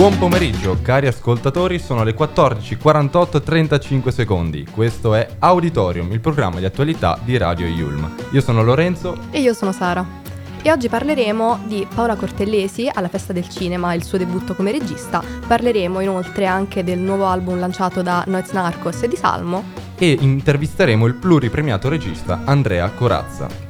Buon pomeriggio, cari ascoltatori, sono le 14.48 35 secondi. Questo è Auditorium, il programma di attualità di Radio Yulm. Io sono Lorenzo E io sono Sara. E oggi parleremo di Paola Cortellesi alla Festa del Cinema, il suo debutto come regista. Parleremo inoltre anche del nuovo album lanciato da Noiz Narcos e di Salmo. e intervisteremo il pluripremiato regista Andrea Corazza.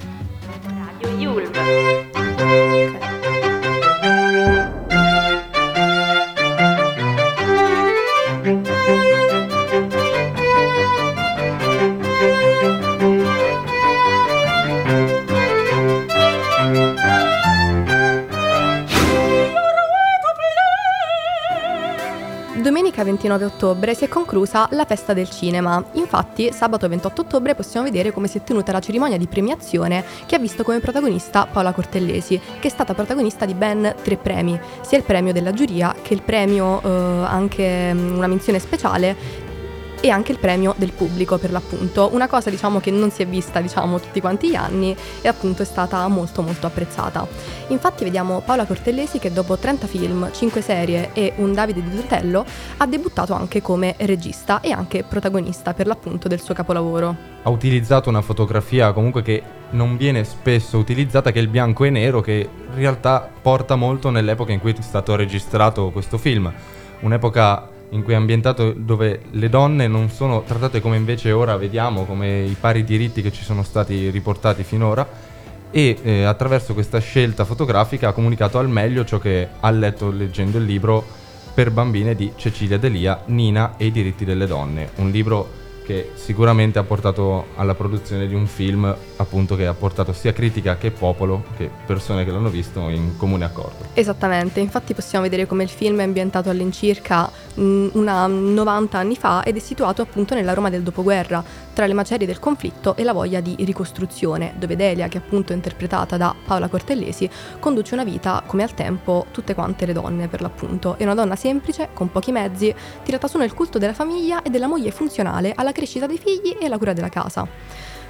29 ottobre si è conclusa la Festa del Cinema. Infatti, sabato 28 ottobre possiamo vedere come si è tenuta la cerimonia di premiazione che ha visto come protagonista Paola Cortellesi, che è stata protagonista di ben tre premi, sia il premio della giuria che il premio eh, anche mm, una menzione speciale e anche il premio del pubblico per l'appunto, una cosa diciamo che non si è vista diciamo tutti quanti gli anni e appunto è stata molto molto apprezzata. Infatti vediamo Paola Cortellesi che dopo 30 film, 5 serie e un Davide di Donatello ha debuttato anche come regista e anche protagonista per l'appunto del suo capolavoro. Ha utilizzato una fotografia comunque che non viene spesso utilizzata, che è il bianco e nero, che in realtà porta molto nell'epoca in cui è stato registrato questo film. Un'epoca in cui è ambientato dove le donne non sono trattate come invece ora vediamo, come i pari diritti che ci sono stati riportati finora e eh, attraverso questa scelta fotografica ha comunicato al meglio ciò che ha letto leggendo il libro per bambine di Cecilia Delia, Nina e i diritti delle donne, un libro che sicuramente ha portato alla produzione di un film appunto che ha portato sia critica che popolo che persone che l'hanno visto in comune accordo. Esattamente, infatti possiamo vedere come il film è ambientato all'incirca mh, una 90 anni fa ed è situato appunto nella Roma del dopoguerra, tra le macerie del conflitto e la voglia di ricostruzione, dove Delia, che è appunto interpretata da Paola Cortellesi, conduce una vita come al tempo tutte quante le donne per l'appunto. È una donna semplice, con pochi mezzi, tirata su nel culto della famiglia e della moglie funzionale alla crescita dei figli e alla cura della casa.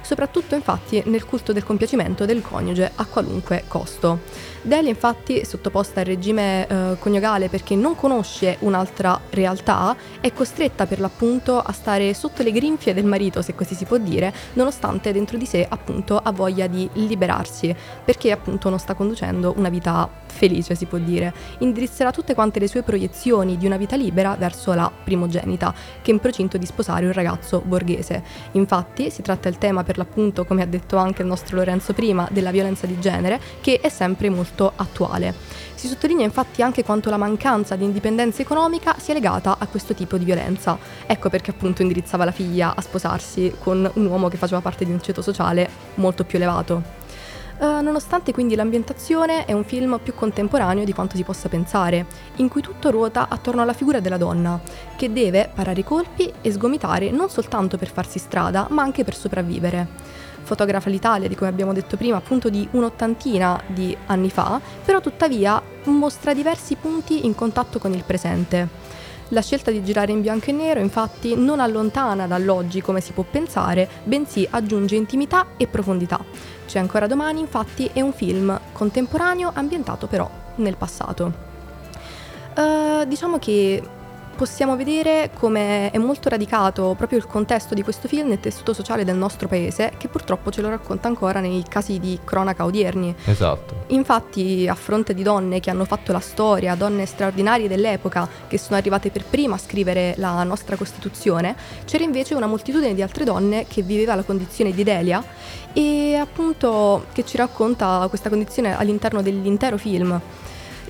Soprattutto infatti nel culto del compiacimento del coniuge a qualunque costo. Delia infatti è sottoposta al regime eh, coniugale perché non conosce un'altra realtà, è costretta per l'appunto a stare sotto le grinfie del marito, se così si può dire, nonostante dentro di sé appunto ha voglia di liberarsi, perché appunto non sta conducendo una vita felice, si può dire. Indirizzerà tutte quante le sue proiezioni di una vita libera verso la primogenita, che è in procinto di sposare un ragazzo borghese. Infatti si tratta del tema per l'appunto, come ha detto anche il nostro Lorenzo prima, della violenza di genere, che è sempre molto attuale. Si sottolinea infatti anche quanto la mancanza di indipendenza economica sia legata a questo tipo di violenza. Ecco perché appunto indirizzava la figlia a sposarsi con un uomo che faceva parte di un ceto sociale molto più elevato. Eh, nonostante quindi l'ambientazione è un film più contemporaneo di quanto si possa pensare, in cui tutto ruota attorno alla figura della donna, che deve parare i colpi e sgomitare non soltanto per farsi strada, ma anche per sopravvivere. Fotografa l'Italia, di cui abbiamo detto prima, appunto di un'ottantina di anni fa, però tuttavia mostra diversi punti in contatto con il presente. La scelta di girare in bianco e nero infatti non allontana dall'oggi come si può pensare, bensì aggiunge intimità e profondità. C'è ancora domani infatti è un film contemporaneo ambientato però nel passato. Eh, diciamo che possiamo vedere come è molto radicato proprio il contesto di questo film nel tessuto sociale del nostro paese, che purtroppo ce lo racconta ancora nei casi di cronaca odierni. Esatto. Infatti, a fronte di donne che hanno fatto la storia, donne straordinarie dell'epoca, che sono arrivate per prima a scrivere la nostra Costituzione, c'era invece una moltitudine di altre donne che viveva la condizione di Delia e appunto che ci racconta questa condizione all'interno dell'intero film.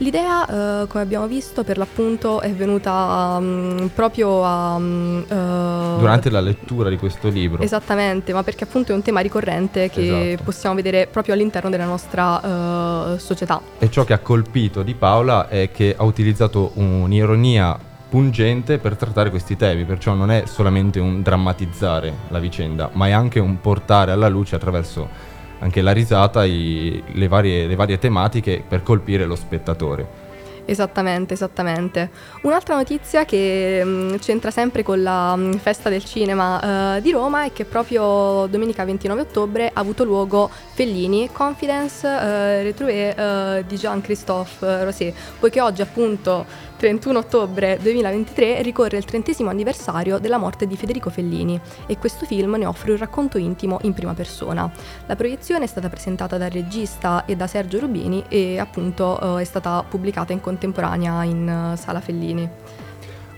L'idea, eh, come abbiamo visto, per l'appunto è venuta mm, proprio a... mm, eh, Durante la lettura di questo libro. Esattamente, ma perché appunto è un tema ricorrente che Esatto. possiamo vedere proprio all'interno della nostra eh, società. E ciò che ha colpito di Paola è che ha utilizzato un'ironia pungente per trattare questi temi, perciò non è solamente un drammatizzare la vicenda, ma è anche un portare alla luce attraverso anche la risata i- le, varie, le varie tematiche per colpire lo spettatore. Esattamente, esattamente. Un'altra notizia che mh, c'entra sempre con la mh, festa del cinema eh, di Roma è che proprio domenica 29 ottobre ha avuto luogo Fellini Confidence eh, Retrouvé eh, di Jean-Christophe Rosé, poiché oggi appunto 31 ottobre 2023 ricorre il trentesimo anniversario della morte di Federico Fellini e questo film ne offre un racconto intimo in prima persona. La proiezione è stata presentata dal regista e da Sergio Rubini e appunto eh, è stata pubblicata in contemporanea in eh, Sala Fellini.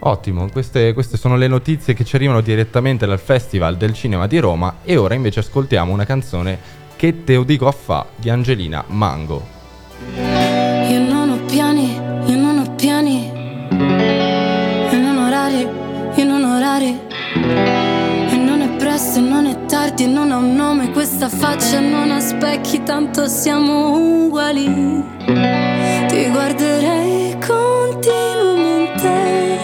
Ottimo, queste, queste sono le notizie che ci arrivano direttamente dal Festival del Cinema di Roma e ora invece ascoltiamo una canzone Che te lo dico a fa di Angelina Mango. Io non ho piani, io non ho piani. E non orari, io non orari. E non è presto, e non è tardi, e non ha un nome questa faccia, non ha specchi, tanto siamo uguali. Ti guarderei continuamente,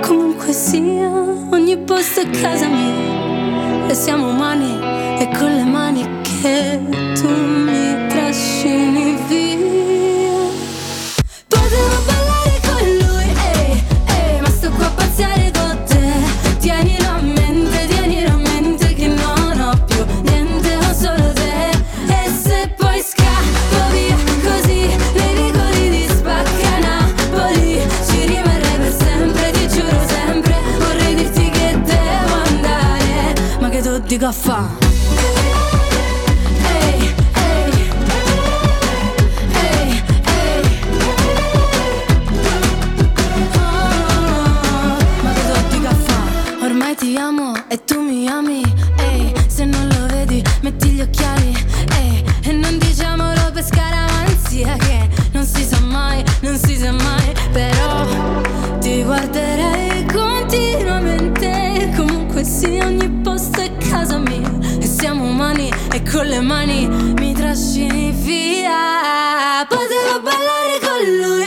comunque sia, ogni posto è casa mia. E siamo umani, e con le mani che di caffè? Ormai ti amo e tu mi ami. Ehi, se non lo vedi metti gli occhiali. Ehi, e non diciamolo per scaramanzia Che non si sa mai, non si sa mai. Però ti guarderei mia E siamo umani e con le mani mi trascini via. Potevo ballare con lui,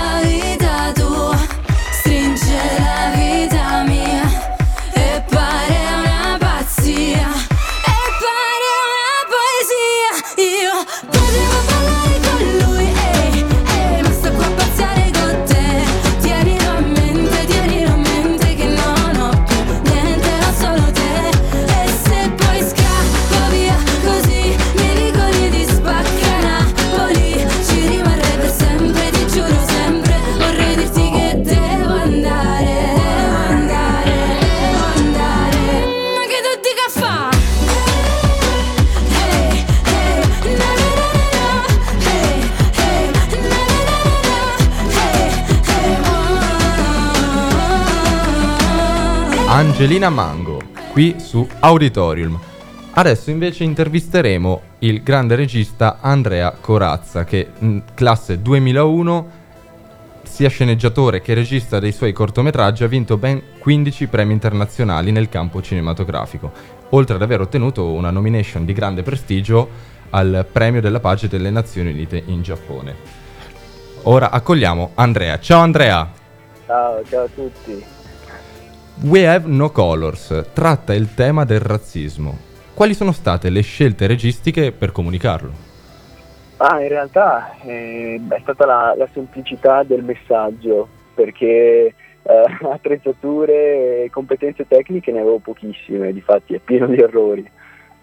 Angelina Mango, qui su Auditorium. Adesso invece intervisteremo il grande regista Andrea Corazza che in classe 2001 sia sceneggiatore che regista dei suoi cortometraggi ha vinto ben 15 premi internazionali nel campo cinematografico, oltre ad aver ottenuto una nomination di grande prestigio al Premio della Pace delle Nazioni Unite in Giappone. Ora accogliamo Andrea. Ciao Andrea! Ciao, ciao a tutti. We Have No Colors tratta il tema del razzismo. Quali sono state le scelte registiche per comunicarlo? Ah, in realtà eh, è stata la, la semplicità del messaggio, perché eh, attrezzature e competenze tecniche ne avevo pochissime, difatti è pieno di errori.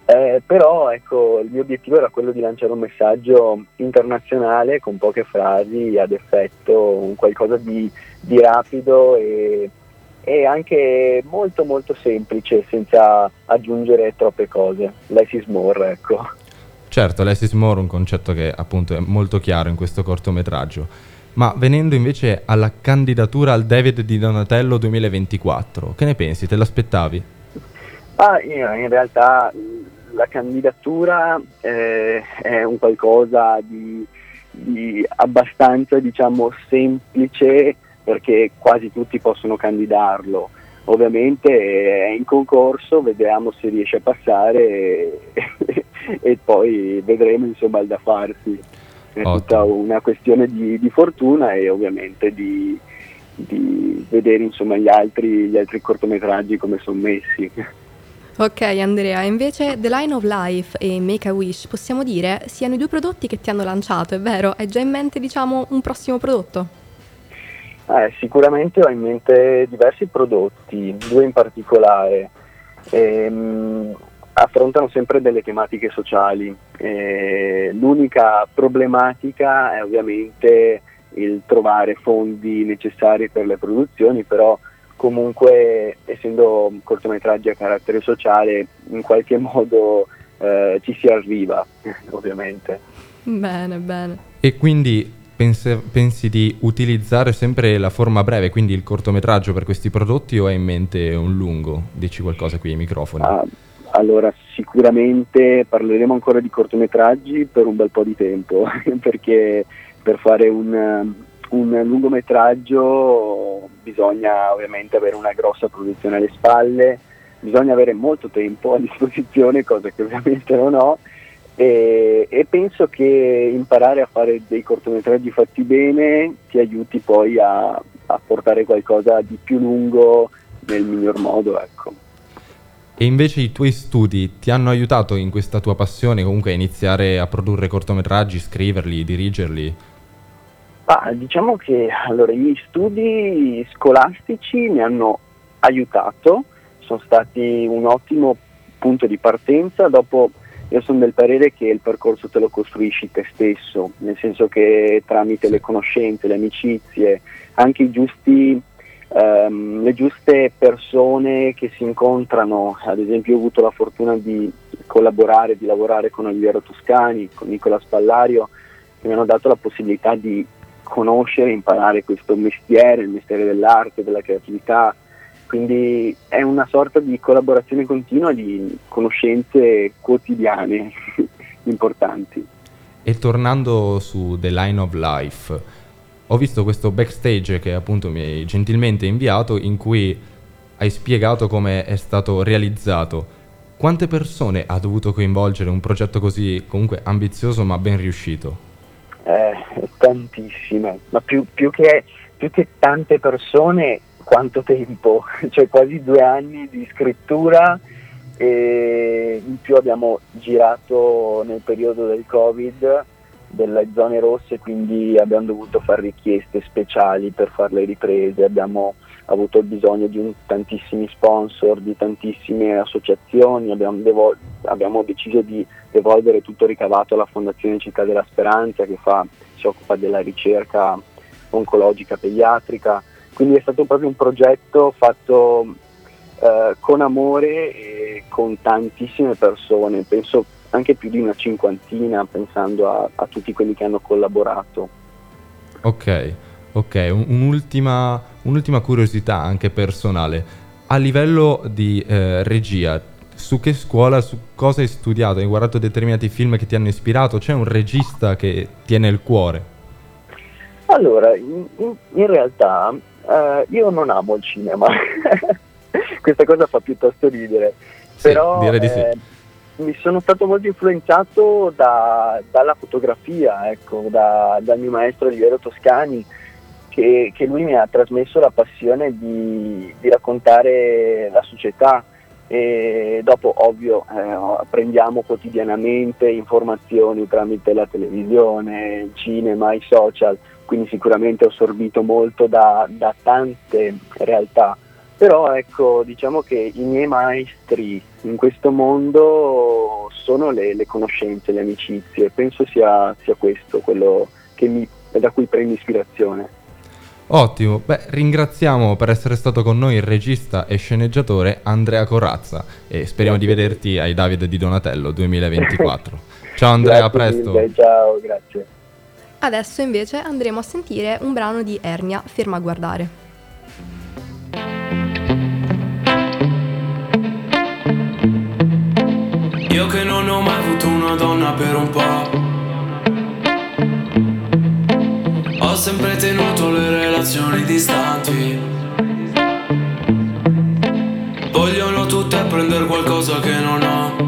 Eh, però ecco, il mio obiettivo era quello di lanciare un messaggio internazionale con poche frasi ad effetto, qualcosa di, di rapido e, e anche molto molto semplice senza aggiungere troppe cose. Less is more, ecco. Certo, less is more, un concetto che appunto è molto chiaro in questo cortometraggio. Ma venendo invece alla candidatura al David di Donatello 2024, che ne pensi? Te l'aspettavi? Ah, in realtà la candidatura eh, è un qualcosa di, di abbastanza diciamo, semplice perché quasi tutti possono candidarlo. Ovviamente è in concorso, vediamo se riesce a passare e, e poi vedremo insomma il da farsi. È Ottimo. tutta una questione di, di, fortuna e ovviamente di, di vedere insomma, gli, altri, gli altri cortometraggi come sono messi. Ok Andrea, invece The Line of Life e Make a Wish possiamo dire siano i due prodotti che ti hanno lanciato, è vero? Hai già in mente diciamo un prossimo prodotto? Eh, sicuramente ho in mente diversi prodotti, due in particolare. Ehm, affrontano sempre delle tematiche sociali. Eh, l'unica problematica è ovviamente il trovare fondi necessari per le produzioni, però comunque essendo cortometraggi a carattere sociale in qualche modo eh, ci si arriva ovviamente. Bene, bene. E quindi pensi, pensi di utilizzare sempre la forma breve, quindi il cortometraggio per questi prodotti o hai in mente un lungo? Dici qualcosa qui ai microfoni. Ah, allora, sicuramente parleremo ancora di cortometraggi per un bel po' di tempo, perché per fare un, un lungometraggio bisogna ovviamente avere una grossa produzione alle spalle, bisogna avere molto tempo a disposizione, cosa che ovviamente non ho, e, e, penso che imparare a fare dei cortometraggi fatti bene ti aiuti poi a, a portare qualcosa di più lungo nel miglior modo. Ecco. E invece i tuoi studi ti hanno aiutato in questa tua passione comunque a iniziare a produrre cortometraggi, scriverli, dirigerli? Ah, diciamo che allora, i miei studi scolastici mi hanno aiutato, sono stati un ottimo punto di partenza, dopo io sono del parere che il percorso te lo costruisci te stesso, nel senso che tramite le conoscenze, le amicizie, anche giusti, ehm, le giuste persone che si incontrano, ad esempio ho avuto la fortuna di collaborare, di lavorare con Oliviero Toscani, con Nicola Spallario, che mi hanno dato la possibilità di conoscere, imparare questo mestiere, il mestiere dell'arte, della creatività. Quindi è una sorta di collaborazione continua di conoscenze quotidiane importanti. E tornando su The Line of Life, ho visto questo backstage che appunto mi hai gentilmente inviato in cui hai spiegato come è stato realizzato. Quante persone ha dovuto coinvolgere un progetto così comunque ambizioso ma ben riuscito? Eh, tantissime, ma più, più, che, più che tante persone, quanto tempo? cioè quasi due anni di scrittura e in più abbiamo girato nel periodo del Covid delle zone rosse, quindi abbiamo dovuto fare richieste speciali per fare le riprese, abbiamo avuto bisogno di un, tantissimi sponsor, di tantissime associazioni, abbiamo, devo, abbiamo, deciso di devolvere tutto ricavato alla Fondazione Città della Speranza che fa, si occupa della ricerca oncologica pediatrica, quindi è stato proprio un progetto fatto eh, con amore e con tantissime persone, penso anche più di una cinquantina pensando a, a tutti quelli che hanno collaborato. Ok, ok, un'ultima, un'ultima curiosità anche personale. A livello di eh, regia, su che scuola, su cosa hai studiato? Hai guardato determinati film che ti hanno ispirato? C'è un regista che tiene il cuore? Allora, in, in, in realtà uh, io non amo il cinema, questa cosa fa piuttosto ridere, sì, però di sì. eh, mi sono stato molto influenzato da, dalla fotografia, ecco, da, dal mio maestro Oliviero Toscani, che, che, lui mi ha trasmesso la passione di, di raccontare la società. E dopo ovvio eh, prendiamo quotidianamente informazioni tramite la televisione, il cinema, i social, quindi sicuramente ho assorbito molto da, da tante realtà però ecco, diciamo che i miei maestri in questo mondo sono le, le conoscenze, le amicizie, penso sia, sia questo quello mi, da cui prendo ispirazione. Ottimo, beh ringraziamo per essere stato con noi il regista e sceneggiatore Andrea Corazza e speriamo Grazie. di vederti ai David di Donatello 2024. Ciao Andrea, a presto. mille, ciao, grazie. Adesso invece andremo a sentire un brano di Ernia, Ferma a guardare. Io che non ho mai avuto una donna per un po'. Ho sempre tenuto le relazioni distanti. Vogliono tutte prendere qualcosa che non ho.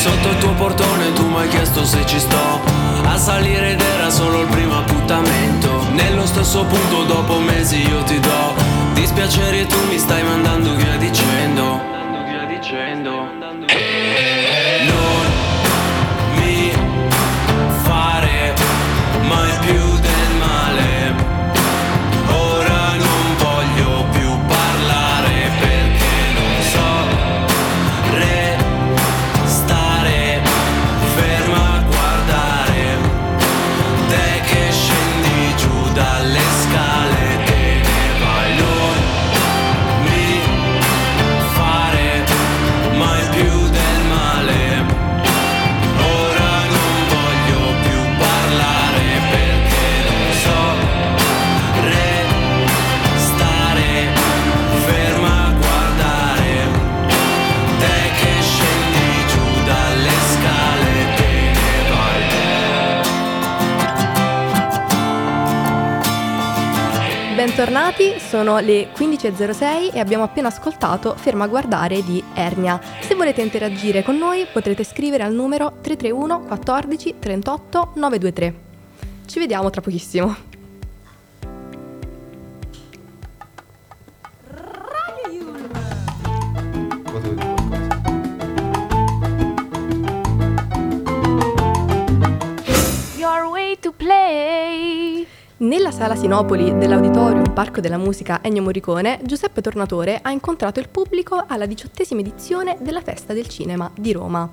Sotto il tuo portone tu mi hai chiesto se ci sto. A salire ed era solo il primo appuntamento. Nello stesso punto dopo mesi io ti do dispiacere tu mi stai mandando via dicendo. Non Bentornati, sono le 15.06 e abbiamo appena ascoltato Ferma a guardare di Ernia. Se volete interagire con noi potrete scrivere al numero 331 14 38 923. Ci vediamo tra pochissimo. Your way to play. Nella sala Sinopoli dell'Auditorium Parco della Musica Ennio Morricone, Giuseppe Tornatore ha incontrato il pubblico alla diciottesima edizione della Festa del Cinema di Roma.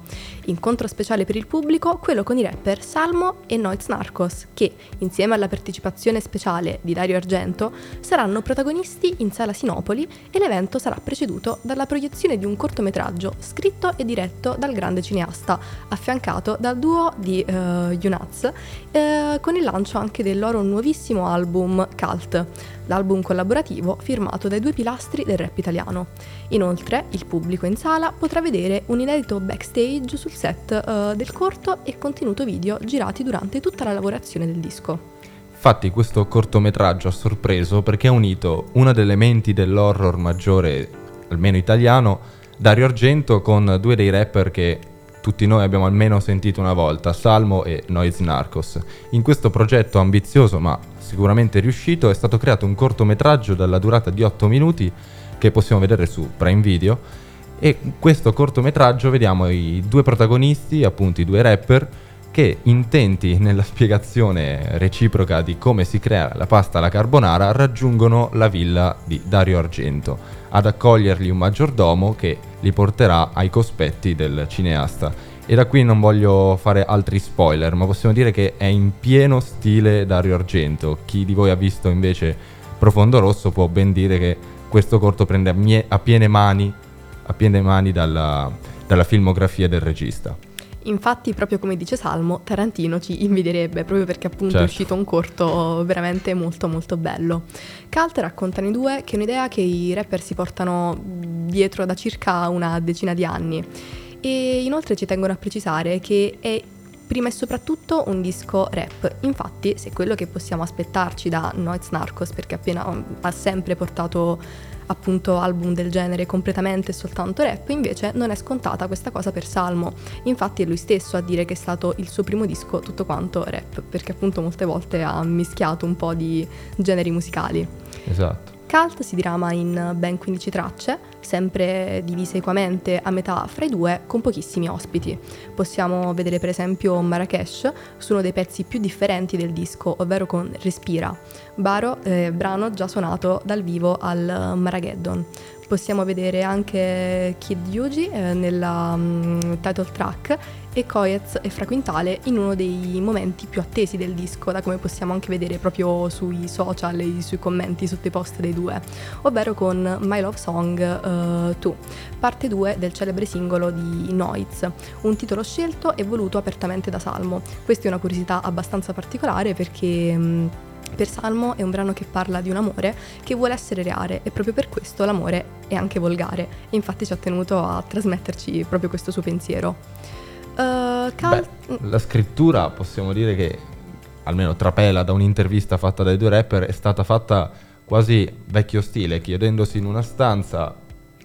Incontro speciale per il pubblico, quello con i rapper Salmo e Noiz Narcos, che, insieme alla partecipazione speciale di Dario Argento, saranno protagonisti in sala Sinopoli e l'evento sarà preceduto dalla proiezione di un cortometraggio scritto e diretto dal grande cineasta, affiancato dal duo di uh, Yunaz, eh, con il lancio anche del loro nuovissimo album Cult, l'album collaborativo firmato dai due pilastri del rap italiano. Inoltre, il pubblico in sala potrà vedere un inedito backstage sul set eh, del corto e contenuto video girati durante tutta la lavorazione del disco. Infatti questo cortometraggio ha sorpreso perché ha unito una delle menti dell'horror maggiore, almeno italiano, Dario Argento con due dei rapper che tutti noi abbiamo almeno sentito una volta, Salmo e Noise Narcos. In questo progetto ambizioso ma sicuramente riuscito è stato creato un cortometraggio dalla durata di 8 minuti che possiamo vedere su Prime Video e in questo cortometraggio vediamo i due protagonisti, appunto i due rapper, che intenti nella spiegazione reciproca di come si crea la pasta alla carbonara raggiungono la villa di Dario Argento ad accoglierli un maggiordomo che li porterà ai cospetti del cineasta. E da qui non voglio fare altri spoiler, ma possiamo dire che è in pieno stile Dario Argento. Chi di voi ha visto invece Profondo Rosso può ben dire che questo corto prende a, mie- a piene mani, a piene mani dalla, dalla filmografia del regista. Infatti, proprio come dice Salmo, Tarantino ci invidierebbe proprio perché appunto Certo. è uscito un corto veramente molto molto bello. Cult raccontano i due che è un'idea che i rapper si portano dietro da circa una decina di anni. E inoltre ci tengono a precisare che è prima e soprattutto un disco rap. Infatti, se quello che possiamo aspettarci da Noiz Narcos, perché appena um, ha sempre portato appunto album del genere completamente soltanto rap, invece non è scontata questa cosa per Salmo. Infatti è lui stesso a dire che è stato il suo primo disco tutto quanto rap, perché appunto molte volte ha mischiato un po' di generi musicali. Esatto. Cult si dirama in ben 15 tracce, sempre divise equamente a metà fra i due, con pochissimi ospiti. Possiamo vedere per esempio Marrakesh su uno dei pezzi più differenti del disco, ovvero con Respira, Baro, eh, brano già suonato dal vivo al Marageddon. Possiamo vedere anche Kid Yuji eh, nella mm, title track e Coyez e Fra Quintale in uno dei momenti più attesi del disco, da come possiamo anche vedere proprio sui social e sui commenti sotto i post dei due, ovvero con My Love Song eh, 2, parte 2 del celebre singolo di Noiz, un titolo scelto e voluto apertamente da Salmo. Questa è una curiosità abbastanza particolare perché... mm, per Salmo è un brano che parla di un amore che vuole essere reale e proprio per questo l'amore è anche volgare e infatti ci ha tenuto a trasmetterci proprio questo suo pensiero. Uh, Cal- Beh, la scrittura possiamo dire che, almeno trapela da un'intervista fatta dai due rapper, è stata fatta quasi vecchio stile, chiedendosi in una stanza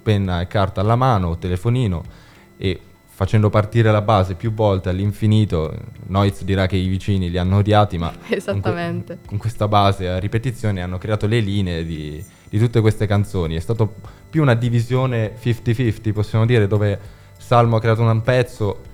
penna e carta alla mano, telefonino e facendo partire la base più volte all'infinito. Noiz dirà che i vicini li hanno odiati, ma con que- con questa base a ripetizione hanno creato le linee di, di tutte queste canzoni. È stato più una divisione 50-50, possiamo dire, dove Salmo ha creato un pezzo,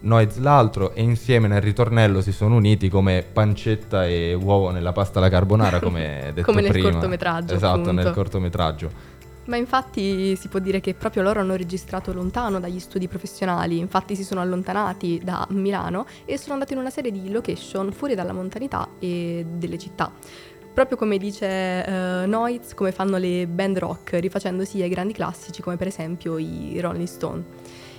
Noiz l'altro e insieme nel ritornello si sono uniti come pancetta e uovo nella pasta alla carbonara, come detto Come nel prima. cortometraggio, Esatto, appunto. nel cortometraggio. Ma infatti si può dire che proprio loro hanno registrato lontano dagli studi professionali, infatti si sono allontanati da Milano e sono andati in una serie di location fuori dalla montanità e delle città. Proprio come dice eh, Noiz, come fanno le band rock, rifacendosi ai grandi classici come per esempio i Rolling Stone.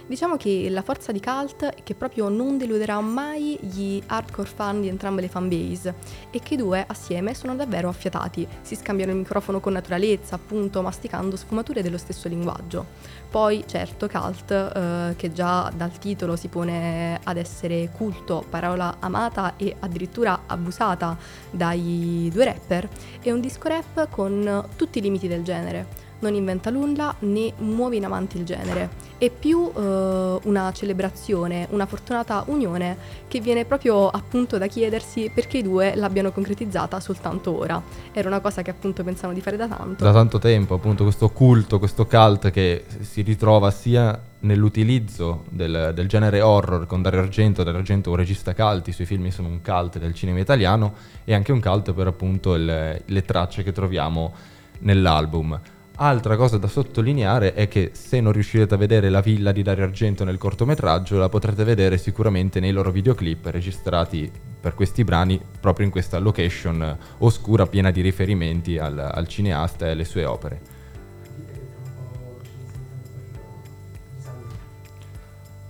Diciamo che la forza di Cult è che proprio non deluderà mai gli hardcore fan di entrambe le fanbase e che i due assieme sono davvero affiatati, si scambiano il microfono con naturalezza, appunto masticando sfumature dello stesso linguaggio. Poi, certo, Cult, eh, che già dal titolo si pone ad essere culto, parola amata e addirittura abusata dai due rapper, è un disco rap con tutti i limiti del genere non inventa nulla né muove in avanti il genere. È più eh, una celebrazione, una fortunata unione che viene proprio appunto da chiedersi perché i due l'abbiano concretizzata soltanto ora. Era una cosa che appunto pensavano di fare da tanto. Da tanto tempo, appunto, questo culto, questo cult che si ritrova sia nell'utilizzo del, del genere horror con Dario Argento, Dario Argento è un regista cult, i suoi film sono un cult del cinema italiano e anche un cult per appunto il- le tracce che troviamo nell'album. Altra cosa da sottolineare è che se non riuscirete a vedere la villa di Dario Argento nel cortometraggio, la potrete vedere sicuramente nei loro videoclip registrati per questi brani proprio in questa location oscura piena di riferimenti al, al cineasta e alle sue opere.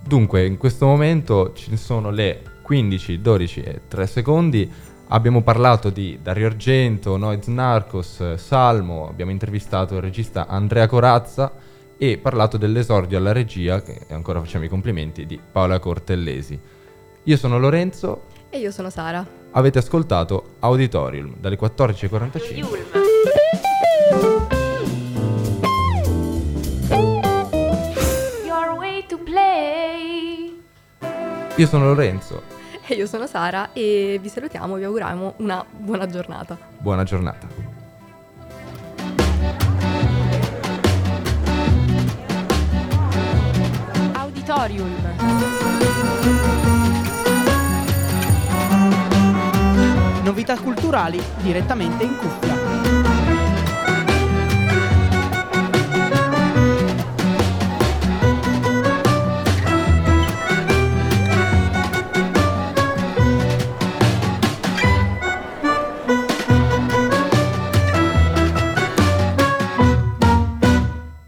Dunque, in questo momento ci sono le 15, 12 e 3 secondi. Abbiamo parlato di Dario Argento, Noiz Narcos, Salmo, abbiamo intervistato il regista Andrea Corazza e parlato dell'esordio alla regia, che ancora facciamo i complimenti, di Paola Cortellesi. Io sono Lorenzo, E io sono Sara. avete ascoltato Auditorium dalle 14.45. Your way to play. Io sono Lorenzo, e io sono Sara e vi salutiamo, e vi auguriamo una buona giornata. Buona giornata. Auditorium. Novità culturali direttamente in cuffia.